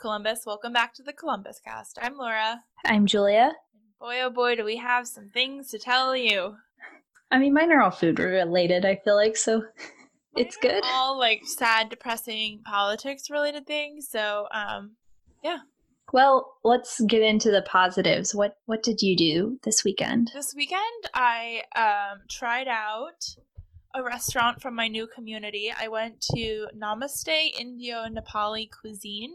Columbus? Welcome back to the Columbus cast. I'm Laura. I'm Julia. Boy, oh boy, do we have some things to tell you. I mean, mine are all food related, I feel like, so it's good. All like sad, depressing politics related things. So, um, yeah. Well, let's get into the positives. What what did you do this weekend? this weekend I um tried out a restaurant from my new community. I went to Namaste Indo Nepali Cuisine.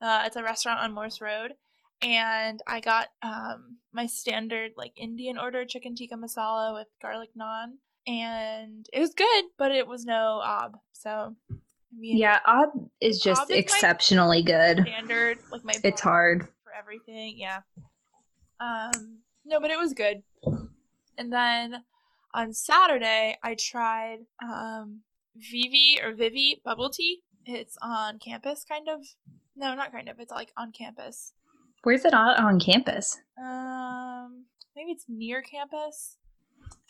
Uh, it's a restaurant on Morse Road, and I got um my standard like Indian order chicken tikka masala with garlic naan, and it was good, but it was no ob. So, I mean, Yeah, ob is just Odd is exceptionally good. standard like my It's hard. for everything. Yeah. Um. No, but it was good. And then on Saturday, I tried um Vivi or Vivi bubble tea. It's on campus, kind of. No, not kind of. It's like on campus. Where's it on on campus? Um, maybe it's near campus.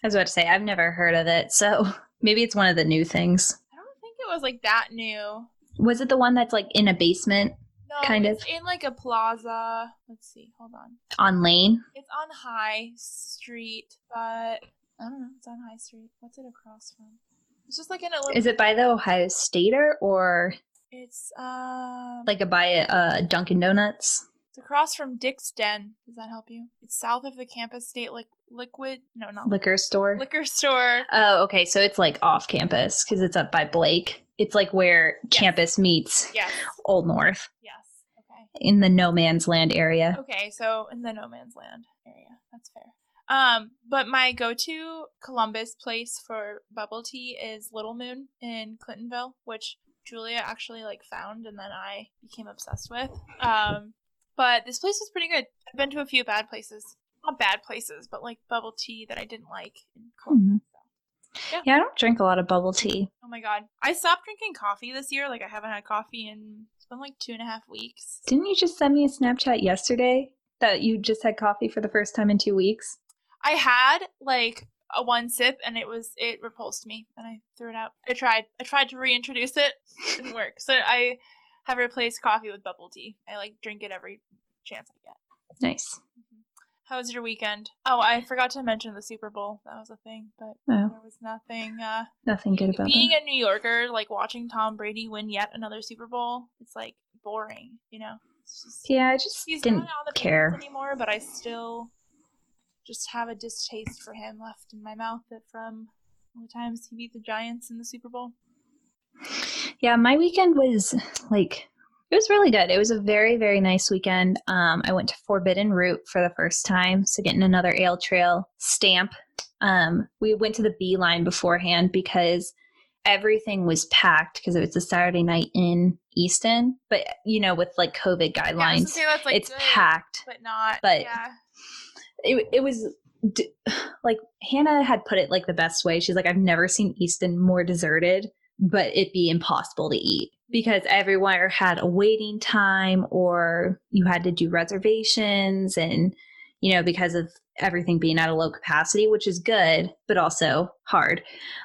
I was about to say I've never heard of it, so maybe it's one of the new things. I don't think it was like that new. Was it the one that's like in a basement No, Kind it's of. in like a plaza. Let's see. Hold on. on Lane? It's on High Street, but I don't know. It's on High Street. What's it across from? It's just like in a little. Is it by the Ohio Stater or It's um like a by uh, Dunkin' Donuts? it's across from Dick's Den. Does that help you? It's south of the campus state like liquid. No, not Liquor store? liquor store. Oh, okay. So it's like off campus because it's up by Blake. It's like where Yes. campus meets Yes. Old North Yes. Okay. in the no man's land area. Okay. So in the no man's land area, that's fair. Um, but my go-to Columbus place for bubble tea is Little Moon in Clintonville, which Julia actually like found and then I became obsessed with. Um, but this place was pretty good. I've been to a few bad places, not bad places, but like bubble tea that I didn't like. Mhm. Yeah. Yeah, I don't drink a lot of bubble tea. Oh my god, I stopped drinking coffee this year. Like I haven't had coffee in it's been like two and a half weeks. Didn't you just send me a Snapchat yesterday that you just had coffee for the first time in two weeks? I had like a one sip and it was it repulsed me and I threw it out. I tried. I tried to reintroduce it. It didn't work. So I have replaced coffee with bubble tea. I like drink it every chance I get. Nice. How was your weekend? Oh, I forgot to mention the Super Bowl. That was a thing, but Oh, there was nothing uh nothing good about being that. a New Yorker, like watching Tom Brady win yet another Super Bowl, it's like boring, you know. It's just Yeah, I just he's didn't not on the care. Anymore, but I still just have a distaste for him left in my mouth from all the times he beat the Giants in the Super Bowl. Yeah, my weekend was like it was really good. It was a very very nice weekend. Um, I went to Forbidden Root for the first time, so getting another ale trail stamp. Um, we went to the Beeline beforehand because everything was packed because it was a Saturday night in Easton. But you know, with like COVID Yeah, I was gonna guidelines, that's like it's good, packed. but not. but- yeah, it, it was d- like Hannah had put it like the best way. She's like, I've never seen Easton more deserted, but it be impossible to eat because everywhere had a waiting time or you had to do reservations and you know because of everything being at a low capacity which is good but also hard.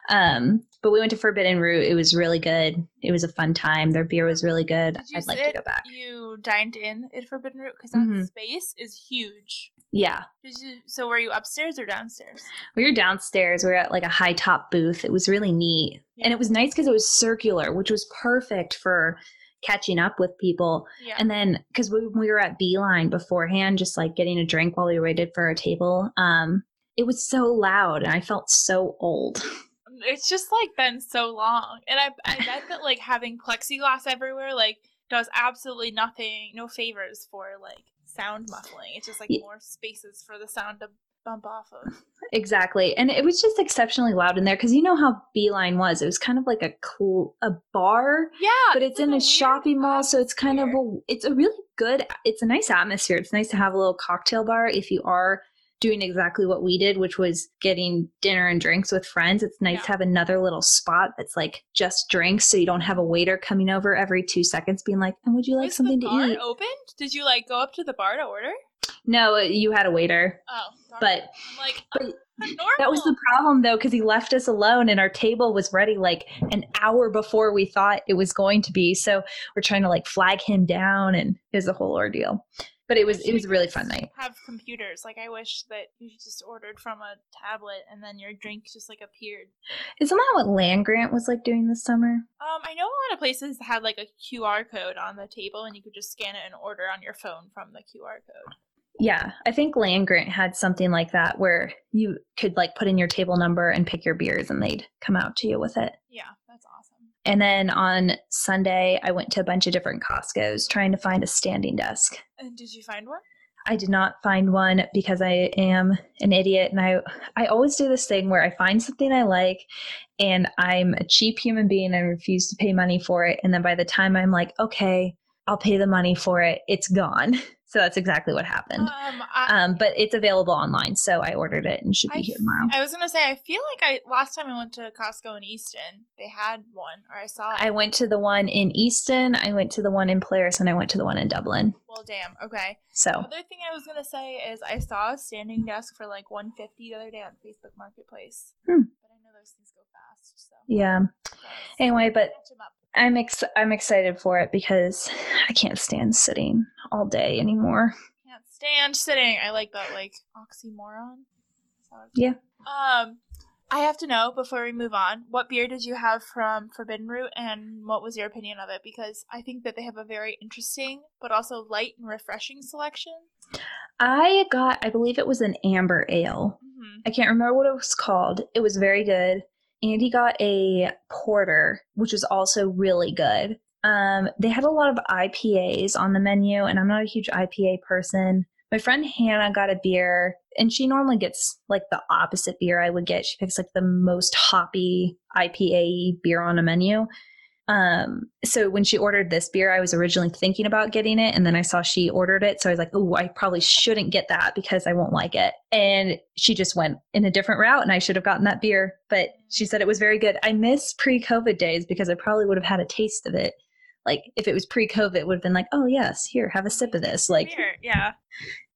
Um but we went to forbidden root. It was really good. It was a fun time. Their beer was really good. I'd like to go back. you dined in at Forbidden Root? Because that Mhm. space is huge. Yeah. Did you? So were you upstairs or downstairs? we were downstairs. We were at like a high top booth. It was really neat. And it was nice because it was circular which was perfect for catching up with people. Yeah. and then because we, we were at beeline beforehand just like getting a drink while we waited for our table um it was so loud and i felt so old. It's just like been so long. And i i bet that like having plexiglass everywhere like does absolutely nothing no favors for like sound muffling. It's just like Ye- more spaces for the sound to bump off of. Exactly. And it was just exceptionally loud in there because you know how beeline was. It was kind of like a cool a bar yeah but it's like in a weird shopping mall so it's kind of a it's a really good it's a nice atmosphere. It's nice to have a little cocktail bar if you are doing exactly what we did which was getting dinner and drinks with friends it's nice Yeah. to have another little spot that's like just drinks so you don't have a waiter coming over every two seconds being like and would you like Was something to eat opened did you like go up to the bar to order No, uh, you had a waiter. Oh, darn But. I'm like but that was the problem though, because he left us alone and our table was ready like an hour before we thought it was going to be. So we're trying to like flag him down and it was a whole ordeal. But it was it was a really fun night. Have computers. Like I wish that you just ordered from a tablet and then your drink just like appeared. Isn't that what Land Grant was like doing this summer? Um, I know a lot of places had like a QR code on the table and you could just scan it and order on your phone from the QR code. Yeah, I think Land Grant had something like that where you could like put in your table number and pick your beers and they'd come out to you with it. Yeah, that's awesome. And then on Sunday, I went to a bunch of different Costco's trying to find a standing desk. And did you find one? I did not find one because I am an idiot and I I always do this thing where I find something I like and I'm a cheap human being and refuse to pay money for it and then by the time I'm like okay I'll pay the money for it it's gone so that's exactly what happened Um, I, um, but it's available online so I ordered it and should be I here tomorrow I was gonna say I feel like I last time I went to Costco in Easton, they had one, or I saw it. I went to the one in Easton I went to the one in Polaris and I went to the one in Dublin well, damn. Okay. so Other thing I was gonna say is I saw a standing desk for like 150 the other day on Facebook Marketplace. Hmm. But I know those things go fast, so. yeah anyway but Catch 'em up. I'm ex- I'm excited for it because I can't stand sitting all day anymore. Can't stand sitting. I like that like oxymoron. Is that what it's Yeah. Um, I have to know before we move on, what beer did you have from Forbidden Root, and what was your opinion of it? Because I think that they have a very interesting but also light and refreshing selection. I got, I believe it was an amber ale. hmm I can't remember what it was called. It was very good. Andy got a porter, which was also really good. Um, they had a lot of IPAs on the menu, and I'm not a huge IPA person. My friend Hannah got a beer, and she normally gets like the opposite beer I would get. She picks like the most hoppy IPA beer on a menu. Um, so when she ordered this beer, I was originally thinking about getting it, and then I saw she ordered it, so I was like, "Oh, I probably shouldn't get that because I won't like it." And she just went in a different route, and I should have gotten that beer. But she said it was very good. I miss pre-COVID days because I probably would have had a taste of it. Like if it was pre-COVID, it would have been like, "Oh yes, here, have a sip of this." Like yeah.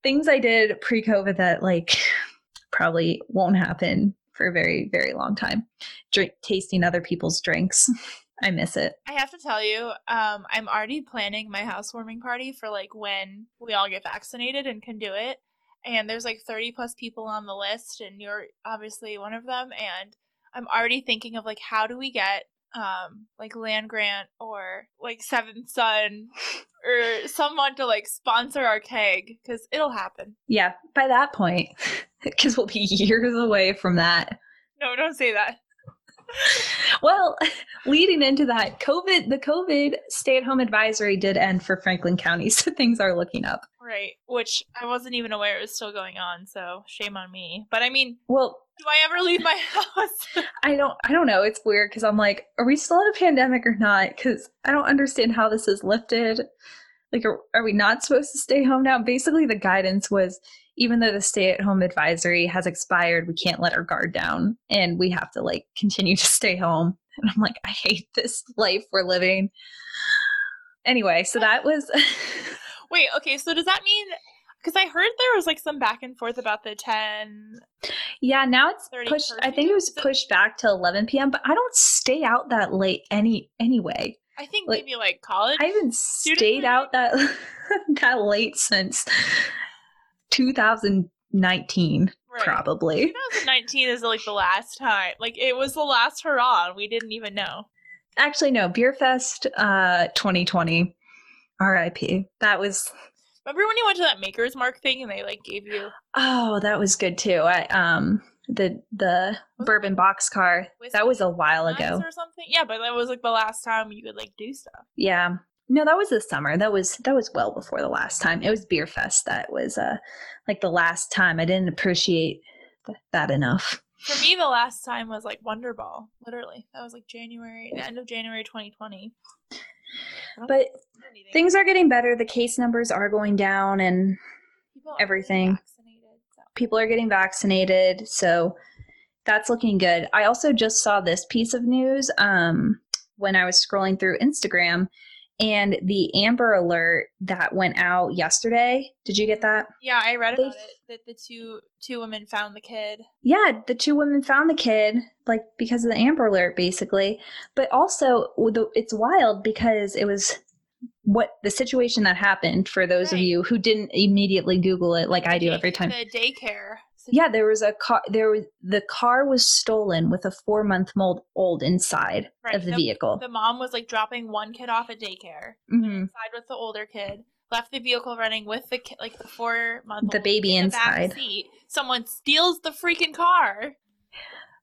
things I did pre-COVID that like probably won't happen for a very very long time. Drink tasting other people's drinks. I miss it. I have to tell you, um, I'm already planning my housewarming party for like when we all get vaccinated and can do it. And there's like 30 plus people on the list, and you're obviously one of them. And I'm already thinking of like how do we get um like land grant or like Seventh Son or someone to like sponsor our keg because it'll happen. Yeah, by that point, because we'll be years away from that. No, don't say that. Well, leading into that, COVID, the COVID stay at home advisory did end for Franklin County, so things are looking up. Right, which I wasn't even aware it was still going on, so shame on me. But I mean, Well, do I ever leave my house? I don't, I don't know. It's weird because I'm like, are we still in a pandemic or not? Because I don't understand how this is lifted. Like, are, are we not supposed to stay home now? Basically, the guidance was even though the stay at home advisory has expired, we can't let our guard down and we have to like continue to stay home. And I'm like, I hate this life we're living. Anyway, so that was Wait, okay, so does that mean because I heard there was like some back and forth about the 10 yeah, now it's 30 pushed I think it was pushed back to 11 p.m., but I don't stay out that late any anyway. I think Like, maybe like college. I haven't stayed out that that late since 2019 Right. probably. 2019 is like the last time. Like it was the last hurrah. and We didn't even know. Actually no, Beer Fest uh 2020 RIP. That was Remember when you went to that Maker's Mark thing and they like gave you oh, that was good too. I um the the Was bourbon boxcar. That was a while ago. or something? Yeah, but that was like the last time you could like do stuff. Yeah. No, that was this summer. That was that was well before the last time. It was Beer Fest that was uh like the last time. I didn't appreciate th- that enough. For me, the last time was like Wonder Ball. Literally, that was like January, the end of January 2020. But things are getting better. The case numbers are going down and People everything. so. people are getting vaccinated. So that's looking good. I also just saw this piece of news um, when I was scrolling through Instagram, And the Amber Alert that went out yesterday, did you get that? Yeah, I read They- about it that the two two women found the kid. Yeah, the two women found the kid, like because of the Amber Alert, basically. But also, it's wild because it was what the situation that happened for those of you who didn't immediately Google it, like I do every time. The daycare. Yeah, there was a car. There was the car was stolen with a four month old old inside Right, of the, vehicle. The mom was like dropping one kid off at daycare, Mhm. inside with the older kid, left the vehicle running with the kid, like the four month The baby in the inside. seat. Someone steals the freaking car.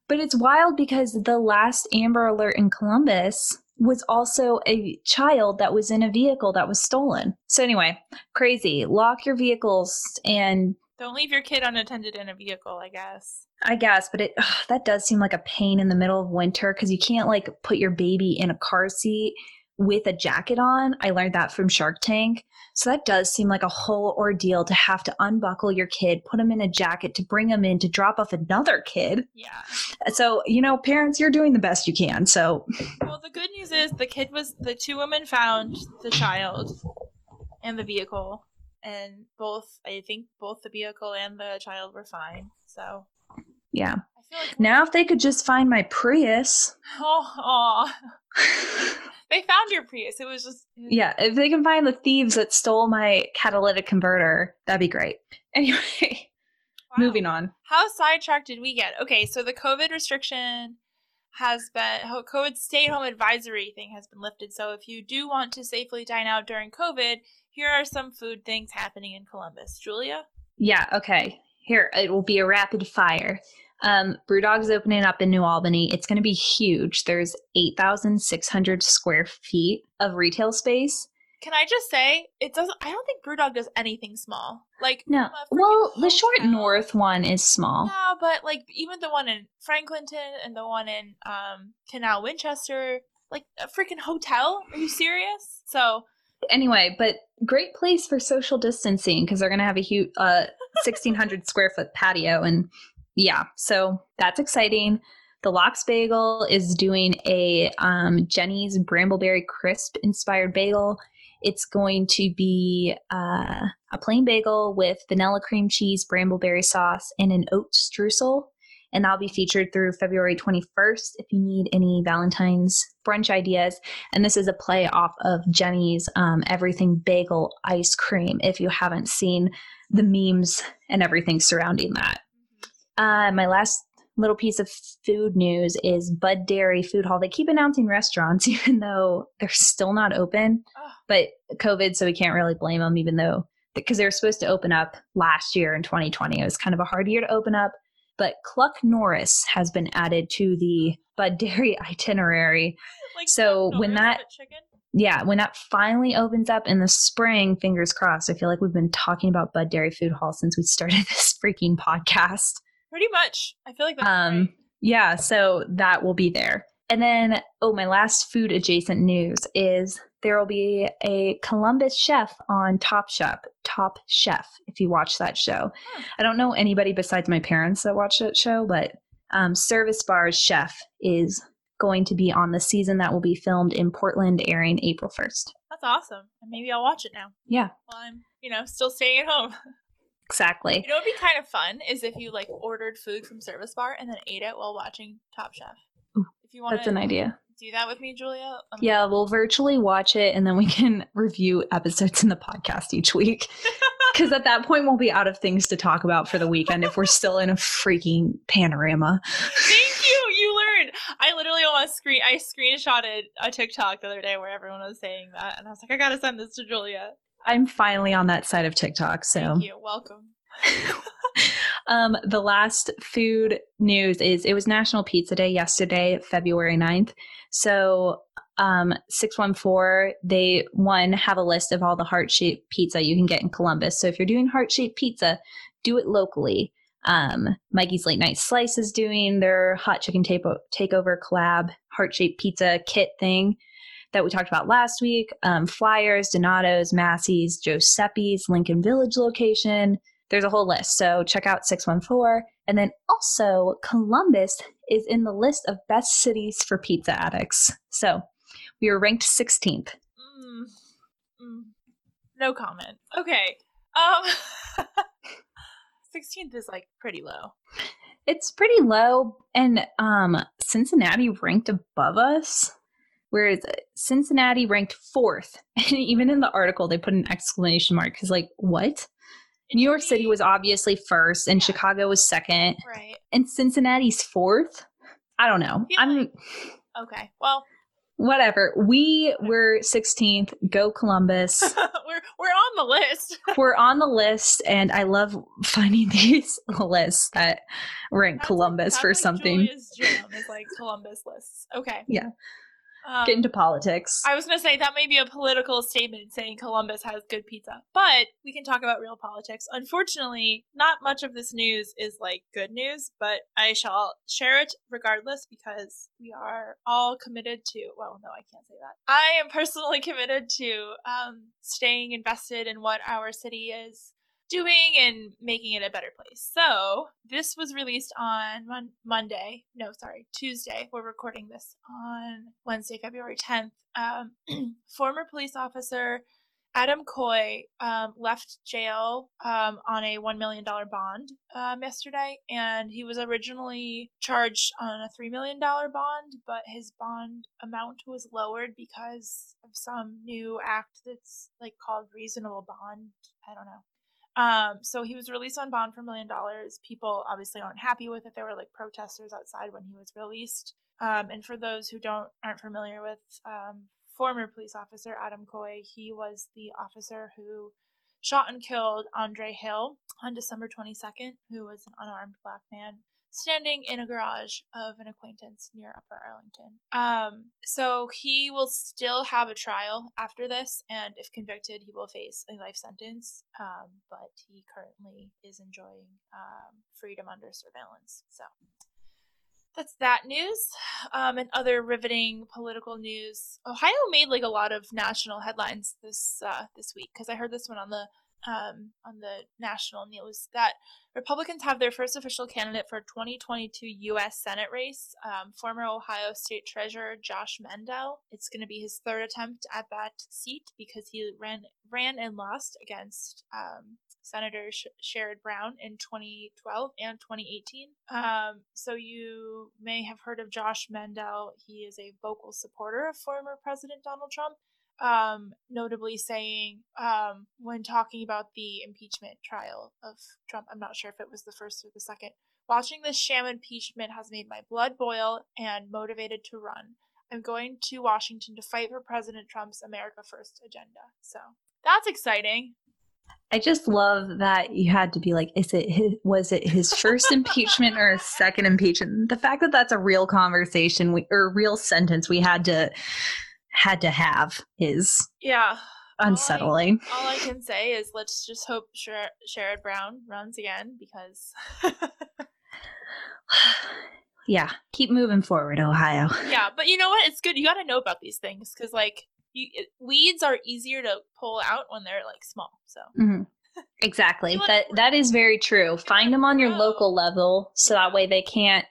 But it's wild because the last Amber Alert in Columbus was also a child that was in a vehicle that was stolen. So anyway, crazy. Lock your vehicles and Don't leave your kid unattended in a vehicle. I guess. I guess, but it ugh, that does seem like a pain in the middle of winter because you can't like put your baby in a car seat with a jacket on. I learned that from Shark Tank. So that does seem like a whole ordeal to have to unbuckle your kid, put him in a jacket to bring him in to drop off another kid. Yeah. So, you know, parents, you're doing the best you can. So, Well, the good news is the kid was the two women found the child and the vehicle, and both I think both the vehicle and the child were fine. So yeah. Like Now, if they could just find my Prius, Oh, they found your Prius. It was just mm. yeah, if they can find the thieves that stole my catalytic converter, that'd be great. Anyway, Wow. moving on. How sidetracked did we get? Okay, so the COVID restriction has been COVID stay home advisory thing has been lifted. So if you do want to safely dine out during COVID, here are some food things happening in Columbus. Julia? Yeah, okay. Here, it will be a rapid fire. Um, Brewdog's opening up in New Albany. It's going to be huge. There's 8,600 square feet of retail space. Can I just say it doesn't? I don't think BrewDog does anything small. Like No, from a freaking well, the short hotel- north one is small. Yeah, but like even the one in Franklinton and the one in um Canal Winchester, like a freaking hotel. Are you serious? So Anyway, but great place for social distancing because they're going to have a huge uh, 1,600 square foot patio. And yeah, so that's exciting. The Lox Bagel is doing a um, Jeni's Brambleberry Crisp inspired bagel. It's going to be uh, a plain bagel with vanilla cream cheese, brambleberry sauce, and an oat streusel. And that'll be featured through February 21st if you need any Valentine's brunch ideas. And this is a play off of Jeni's um, Everything Bagel Ice Cream if you haven't seen the memes and everything surrounding that. Uh, my last little piece of food news is Budd Dairy Food Hall. They keep announcing restaurants even though they're still not open, but COVID, so we can't really blame them, even though because they were supposed to open up last year in 2020. It was kind of a hard year to open up, but Cluck Norris has been added to the Budd Dairy itinerary. like So Chuck when that- Yeah, when that finally opens up in the spring, fingers crossed. I feel like we've been talking about Budd Dairy Food Hall since we started this freaking podcast. Pretty much. I feel like that's Um, right. Yeah, so that will be there. And then, oh, my last food adjacent news is there will be a Columbus chef on Top Chef. Top Chef, if you watch that show. Hmm. I don't know anybody besides my parents that watch that show, but um, Service Bar's chef is going to be on the season that will be filmed in Portland, airing April 1st. That's awesome. And maybe I'll watch it now. Yeah, While I'm, you know, still staying at home. exactly. You know what'd be kind of fun is if you like ordered food from Service Bar and then ate it while watching Top Chef. If you want That's an idea. do that with me, Julia. um, Yeah, we'll virtually watch it and then we can review episodes in the podcast each week. Because at that point, we'll be out of things to talk about for the weekend if we're still in a freaking panorama. Thank you. You learned. I literally almost screen. I screenshotted a TikTok the other day where everyone was saying that, and I was like, I gotta send this to Julia. I'm finally on that side of TikTok. So, Thank you. Welcome. Um, the last food news is it was National Pizza Day yesterday, February 9th. So, um, 614, they one have a list of all the heart shaped pizza you can get in Columbus. So, if you're doing heart shaped pizza, do it locally. Um, Mikey's Late Night Slice is doing their hot chicken tape- takeover collab heart shaped pizza kit thing that we talked about last week. Um, Flyers, Donato's, Massey's, Giuseppe's, Lincoln Village location. There's a whole list. So check out 614. And then also, Columbus is in the list of best cities for pizza addicts. So we are ranked 16th. Mm, mm, no comment. Okay. Um 16th is like pretty low. It's pretty low and um Cincinnati ranked above us. Whereas Cincinnati ranked fourth. And even in the article they put an exclamation mark because like what? New York City was obviously first and Yeah. Chicago was second. right. And Cincinnati's fourth? I don't know. Feel I'm Okay. Well, whatever. We were 16th. Go Columbus. we're we're on the list. we're on the list, and I love finding these lists that rank Columbus like, for something. Julia's jam is like Columbus lists. Okay. Yeah. Um, Get into politics. I was going to say that may be a political statement saying Columbus has good pizza, but we can talk about real politics. Unfortunately, not much of this news is like good news, but I shall share it regardless because we are all committed to. Well, no, I can't say that. I am personally committed to um, staying invested in what our city is doing and making it a better place. So, this was released on mon- Monday. No, sorry, Tuesday. We're recording this on Wednesday, February 10th. Um, former police officer Adam Coy um, left jail um, on a $1 million bond um, yesterday, and he was originally charged on a $3 million bond, but his bond amount was lowered because of some new act that's like called reasonable bond. I don't know. Um, so he was released on bond for a million dollars. People obviously aren't happy with it. There were like protesters outside when he was released. Um, and for those who don't aren't familiar with um, former police officer Adam Coy, he was the officer who shot and killed Andre Hill on December 22nd, who was an unarmed black man standing in a garage of an acquaintance near Upper Arlington. Um, so he will still have a trial after this, and if convicted, he will face a life sentence. Um, but he currently is enjoying um, freedom under surveillance. So that's that news. Um, and other riveting political news. Ohio made like a lot of national headlines this uh, this week because I heard this one on the um, on the national news that Republicans have their first official candidate for 2022 U.S. Senate race, um, former Ohio State Treasurer Josh Mandel. It's going to be his third attempt at that seat because he ran ran and lost against um, Senator Sh- Sherrod Brown in 2012 and 2018. Um, so you may have heard of Josh Mandel. He is a vocal supporter of former President Donald Trump um, notably saying um, when talking about the impeachment trial of Trump, I'm not sure if it was the first or the second. Watching this sham impeachment has made my blood boil and motivated to run. I'm going to Washington to fight for President Trump's America First agenda. So that's exciting. I just love that you had to be like, is it his, was it his first impeachment or his second impeachment? The fact that that's a real conversation we, or a real sentence we had to had to have is Yeah. unsettling. All I can say is let's just hope Sher- Sherrod Brown runs again because, yeah, keep moving forward, Ohio. yeah. But you know what? It's good. You got to know about these things because, like, you, it, weeds are easier to pull out when they're like small. So Mhm. Exactly. That that is very true. Find them on your local level so that way they can't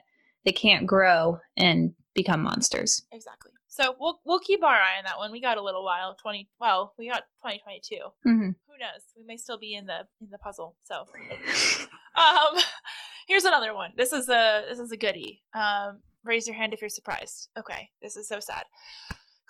they can't grow and become monsters. exactly. So we'll we'll keep our eye on that one. We got a little while. Twenty. Well, we got twenty twenty two. hmm Who knows? We may still be in the in the puzzle. So, um, here's another one. This is a this is a goodie. Um, raise your hand if you're surprised. Okay, this is so sad.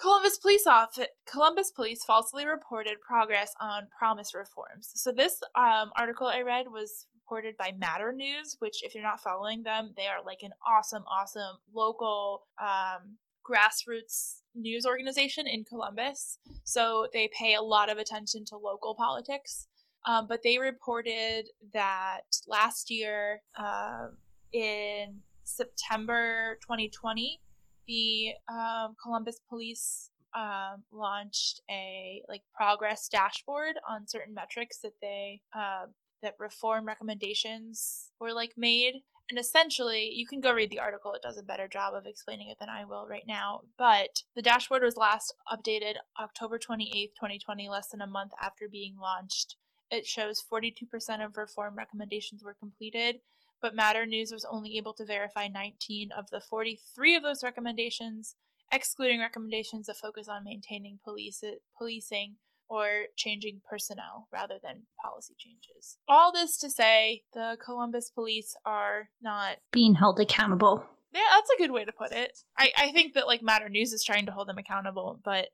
Columbus police off Columbus police falsely reported progress on promise reforms. So this um, article I read was reported by Matter News, which if you're not following them, they are like an awesome, awesome local um, grassroots news organization in Columbus. So they pay a lot of attention to local politics. Um, but they reported that last year, uh, in September 2020, the um, Columbus Police um, launched a like progress dashboard on certain metrics that they uh, that reform recommendations were like made. And essentially, you can go read the article. It does a better job of explaining it than I will right now. But the dashboard was last updated October 28th, 2020, less than a month after being launched. It shows 42% of reform recommendations were completed, but Matter News was only able to verify 19 of the 43 of those recommendations, excluding recommendations that focus on maintaining police policing or changing personnel rather than policy changes. All this to say, the Columbus police are not Being held accountable. yeah, that's a good way to put it. I, I think that like Matter News is trying to hold them accountable, but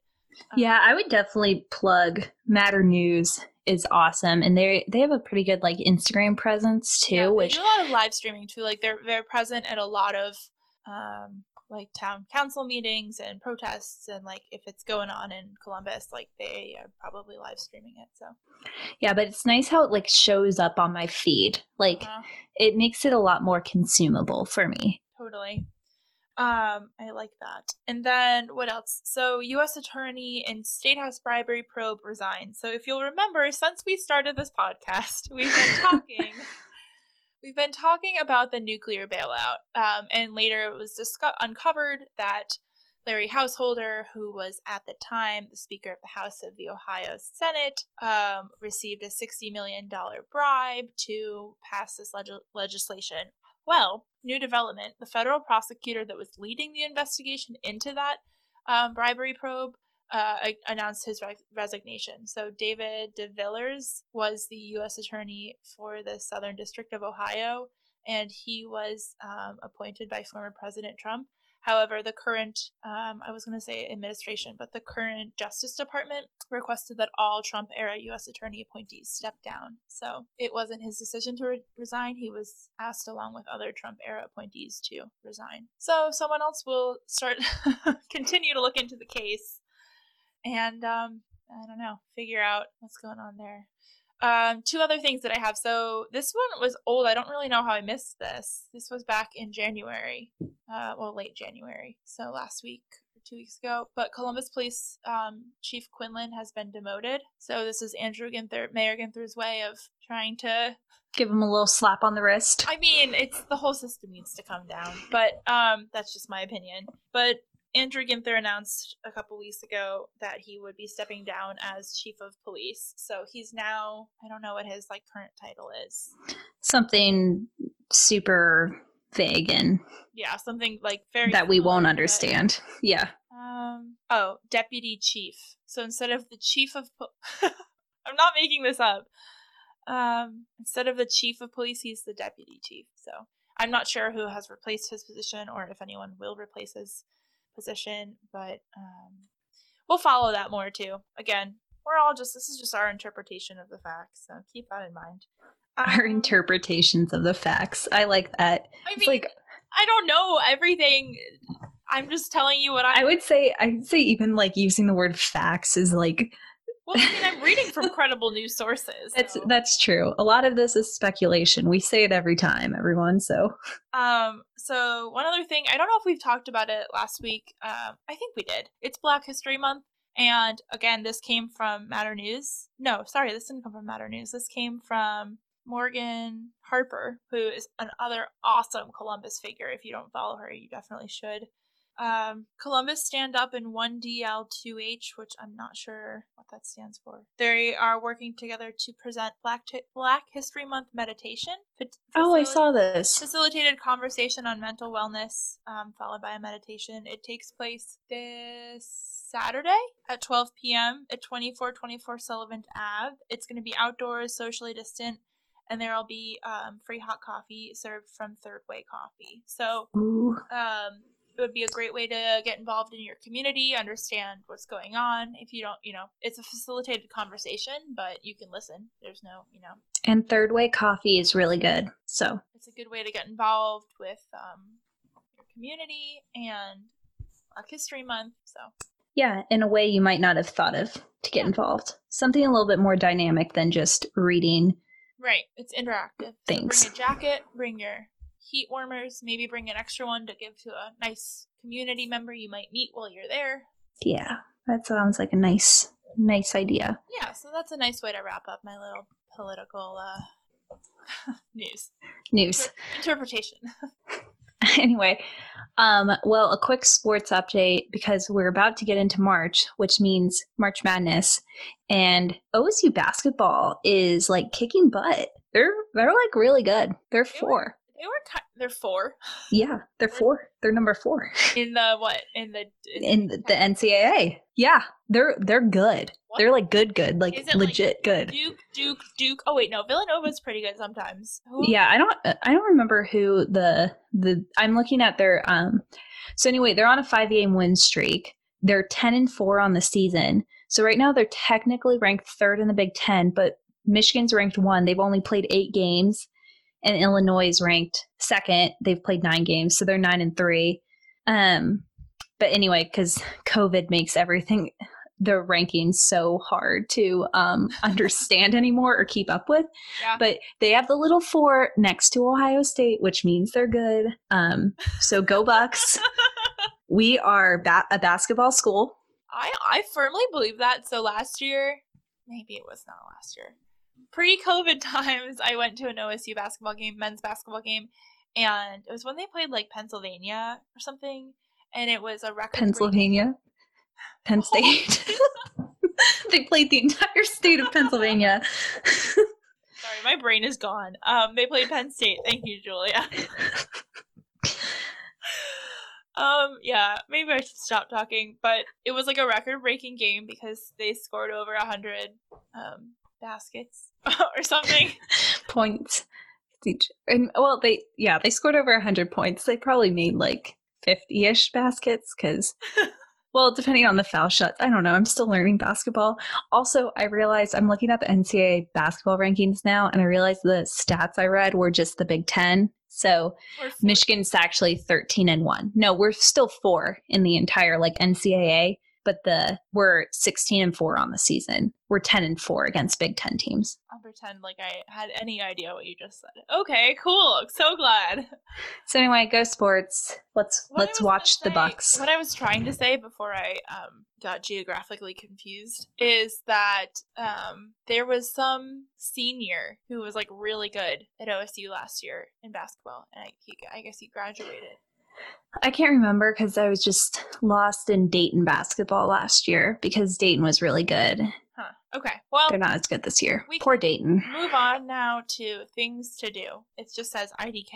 um, Yeah, I would definitely plug Matter News is awesome, and they they have a pretty good like Instagram presence too. yeah, they which do a lot of live streaming too. Like they're they're present at a lot of um like town council meetings and protests and like if it's going on in Columbus, like they are probably live streaming it. So yeah, but it's nice how it like shows up on my feed. Like uh, it makes it a lot more consumable for me. totally. Um, I like that. And then what else? So U.S. Attorney and State House bribery probe resigned. So if you'll remember, since we started this podcast, we've been talking. We've been talking about the nuclear bailout, um, and later it was disco- uncovered that Larry Householder, who was at the time the Speaker of the House of the Ohio Senate, um, received a $60 million bribe to pass this leg- legislation. Well, new development the federal prosecutor that was leading the investigation into that um, bribery probe uh, announced his re- resignation. So David DeVillers was the U.S. attorney for the Southern District of Ohio, and he was um, appointed by former President Trump. However, the current, um, I was going to say administration, but the current Justice Department requested that all Trump era U.S. attorney appointees step down. So it wasn't his decision to re- resign. He was asked, along with other Trump era appointees, to resign. So someone else will start, continue to look into the case and um, I don't know, figure out what's going on there. Um, two other things that I have. So this one was old. I don't really know how I missed this. This was back in January, uh, well, late January, so last week or two weeks ago. But Columbus Police um, Chief Quinlan has been demoted. So this is Andrew Ginther, Mayor Ginther's way of trying to Give him a little slap on the wrist. I mean, it's the whole system needs to come down, but um, that's just my opinion. But Andrew Ginther announced a couple weeks ago that he would be stepping down as chief of police. So he's now I don't know what his like current title is. Something super vague and Yeah, something like very that we won't understand. Yeah. Um. Oh, deputy chief. So instead of the chief of, po- I'm not making this up. Um, instead of the chief of police, he's the deputy chief. So I'm not sure who has replaced his position or if anyone will replace his position, but um, we'll follow that more too. Again, we're all just this is just our interpretation of the facts, so keep that in mind. Our Um, interpretations of the facts. I like that. I It's mean, like I don't know everything. I'm just telling you what I. I would say I would say even like using the word facts is like well, I mean, I'm reading from credible news sources. that's that's true. A lot of this is speculation. We say it every time, everyone. So Um, so one other thing, I don't know if we've talked about it last week. Um, I think we did. It's Black History Month. And again, this came from Matter News. No, sorry, this didn't come from Matter News. This came from Morgan Harper, who is another awesome Columbus figure. If you don't follow her, you definitely should. Um, Columbus Stand Up in 1DL2H, which I'm not sure what that stands for. They are working together to present Black, Ti- Black History Month meditation. Fa- Oh, I saw this. facilitated conversation on mental wellness, um, followed by a meditation. It takes place this Saturday at 12 p.m. at 2424 Sullivan Ave. It's going to be outdoors, socially distant, and there will be um, free hot coffee served from Third Way Coffee. So um, it would be a great way to get involved in your community, understand what's going on. If you don't, you know, it's a facilitated conversation, but you can listen. There's no, you know, And third way coffee is really good. So it's a good way to get involved with um, your community and Black History Month. So yeah, in a way you might not have thought of to get involved. Something a little bit more dynamic than just reading. right, it's interactive. So Thanks. bring a jacket, bring your heat warmers, maybe bring an extra one to give to a nice community member you might meet while you're there. Yeah, that sounds like a nice, nice idea. Yeah, so that's a nice way to wrap up my little political uh, news News. interpretation. anyway, um, well, a quick sports update because we're about to get into March, which means March Madness, and OSU basketball is like kicking butt. They're they're like really good. They're four. They were ki- they're four Yeah, they're four. They're number four in the what in the in the, the NCAA. Yeah, they're they're good. What? They're like good, good, like Is it, like, legit good. Duke Duke Duke. Oh wait, no, Villanova's pretty good sometimes. Who- Yeah, I don't I don't remember who the the I'm looking at their um so anyway, they're on a 5 game win streak. They're 10 and 4 on the season. So right now they're technically ranked 3rd in the Big 10, but Michigan's ranked 1. They've only played 8 games and Illinois is ranked 2nd. They've played 9 games, so they're 9 and 3. Um but anyway, cuz COVID makes everything the rankings so hard to um, understand anymore or keep up with Yeah. but they have the little four next to Ohio State, which means they're good. Um, so go Bucks. we are ba- a basketball school. I I firmly believe that. So last year, maybe it was not last year. Pre-COVID times, I went to an OSU basketball game, men's basketball game, and it was when they played like Pennsylvania or something, and it was a record. Pennsylvania, Penn State. they played the entire state of Pennsylvania. Sorry, my brain is gone. Um, they played Penn State. Thank you, Julia. um, yeah, maybe I should stop talking. But it was like a record-breaking game because they scored over a hundred um baskets or something. points each. And well, they yeah, they scored over hundred points. They probably made like fifty-ish baskets because. Well, depending on the foul shots, I don't know. I'm still learning basketball. Also, I realized I'm looking at the NCAA basketball rankings now, and I realized the stats I read were just the Big Ten. So Michigan's actually 13 and one. No, we're still four in the entire like NCAA, but the we're 16 and four on the season. We're 10 and four against Big Ten teams. I'll pretend like I had any idea what you just said. Okay, cool. So glad. So anyway, go sports. Let's What let's watch the Bucks. What I was trying to say before I um, got geographically confused is that um, there was some senior who was like really good at OSU last year in basketball, and I, he, I guess he graduated. I can't remember because I was just lost in Dayton basketball last year because Dayton was really good. Huh. Okay. Well, They're not as good this year. We Poor Dayton. move on now to things to do. It just says IDK.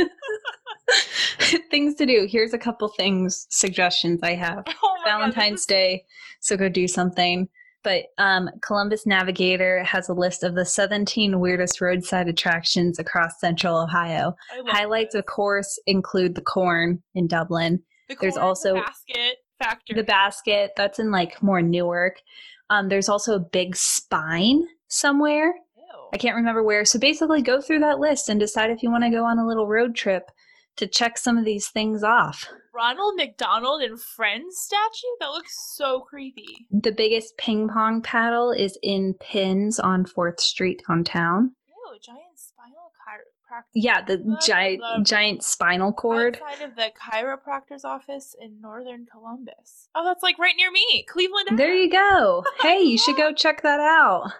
things to do. Here's a couple things, suggestions I have. oh my God, Valentine's is- Day, so go do something. But um, Columbus Navigator has a list of the 17 weirdest roadside attractions across central Ohio. Highlights, this. of course, include the corn in Dublin, The there's corn, the also- basket factory. the basket, that's in like more Newark. Um, there's also a big spine somewhere. Ew. I can't remember where. So basically, go through that list and decide if you want to go on a little road trip to check some of these things off. Ronald McDonald and Friends statue? That looks so creepy. The biggest ping pong paddle is in Pins on 4th Street downtown. Ew, giant spinal chiropractor. Yeah, the oh, Blah, giant giant spinal cord. Outside of the chiropractor's office in northern Columbus. Oh, that's like right near me, Cleveland. There you go. Hey, you should go check that out.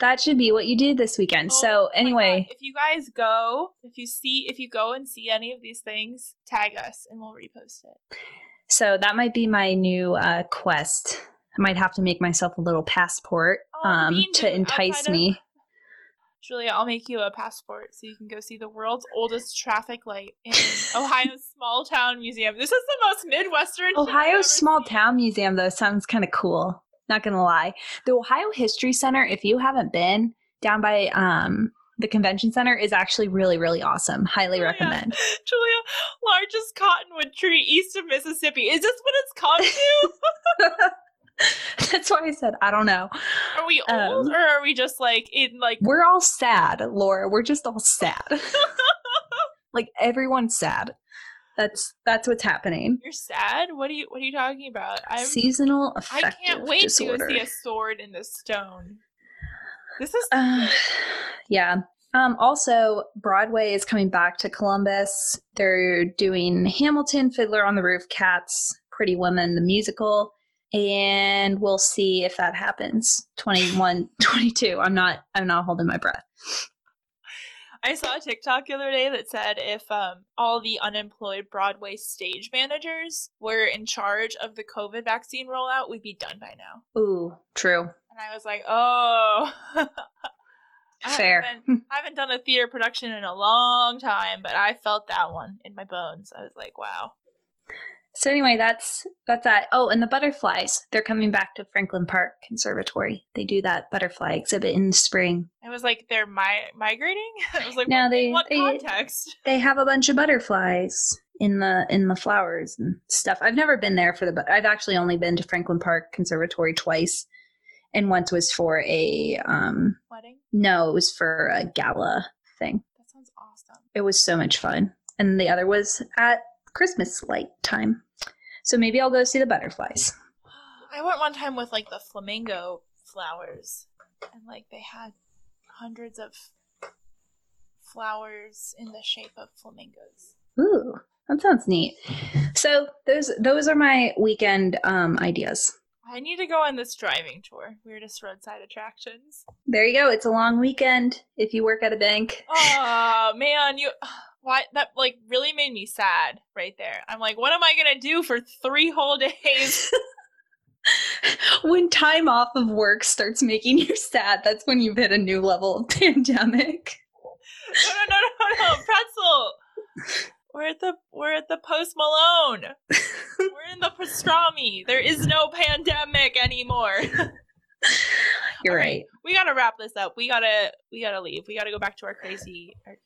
That should be what you do this weekend. Oh so anyway, if you guys go, if you see, if you go and see any of these things, tag us and we'll repost it. so that might be my new uh, quest. I might have to make myself a little passport Oh, um, to entice outside of- me. Julia, I'll make you a passport so you can go see the world's oldest traffic light in Ohio's small town museum. This is the most Midwestern. Ohio's Small seen. Town Museum, though, sounds kind of cool. Not gonna lie. The Ohio History Center, if you haven't been down by um, the convention center, is actually really, really awesome. Highly Julia, recommend. Julia, largest cottonwood tree east of Mississippi. Is this what it's come to? That's why I said I don't know. Are we old Um, or are we just like in like We're all sad, Laura. We're just all sad. like everyone's sad. That's that's what's happening. you're sad? What are you what are you talking about? I'm Seasonal I can't wait disorder. to see a sword in the stone. This is Uh, yeah. Um, also, Broadway is coming back to Columbus. They're doing Hamilton, Fiddler on the Roof, Cats, Pretty Woman, the musical, and we'll see if that happens. 21, 22. I'm not. I'm not holding my breath. I saw a TikTok the other day that said if um, all the unemployed Broadway stage managers were in charge of the COVID vaccine rollout, we'd be done by now. Ooh, true. And I was like, oh, I Fair. Haven't, I haven't done a theater production in a long time, but I felt that one in my bones. I was like, wow. So anyway, that's that's that. Oh, and the butterflies. They're coming back to Franklin Park Conservatory. They do that butterfly exhibit in the spring. It was like they're mi- migrating. I was like, No, what, they- what they- context? They have a bunch of butterflies in the in the flowers and stuff. I've never been there for the but I've actually only been to Franklin Park Conservatory twice. And once was for a um Wedding. no, it was for a gala thing. That sounds awesome. It was so much fun. And the other was at Christmas light time. So maybe I'll go see the butterflies. I went one time with like the flamingo flowers, and like they had hundreds of flowers in the shape of flamingos. Ooh, that sounds neat. So those those are my weekend um, ideas. I need to go on this driving tour. Weirdest roadside attractions. There you go. It's a long weekend if you work at a bank. Oh man, you why that like really made me sad right there. I'm like, what am I gonna do for three whole days? when time off of work starts making you sad, that's when you've hit a new level of pandemic. no, no, no, no, no, pretzel. We're at the we're at the Post Malone. we're in the pastrami. There is no pandemic anymore. You're All right. we gotta wrap this up. We gotta we gotta leave. We gotta go back to our crazy our,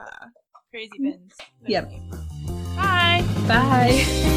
uh, crazy bins. Yep. Bye. Bye.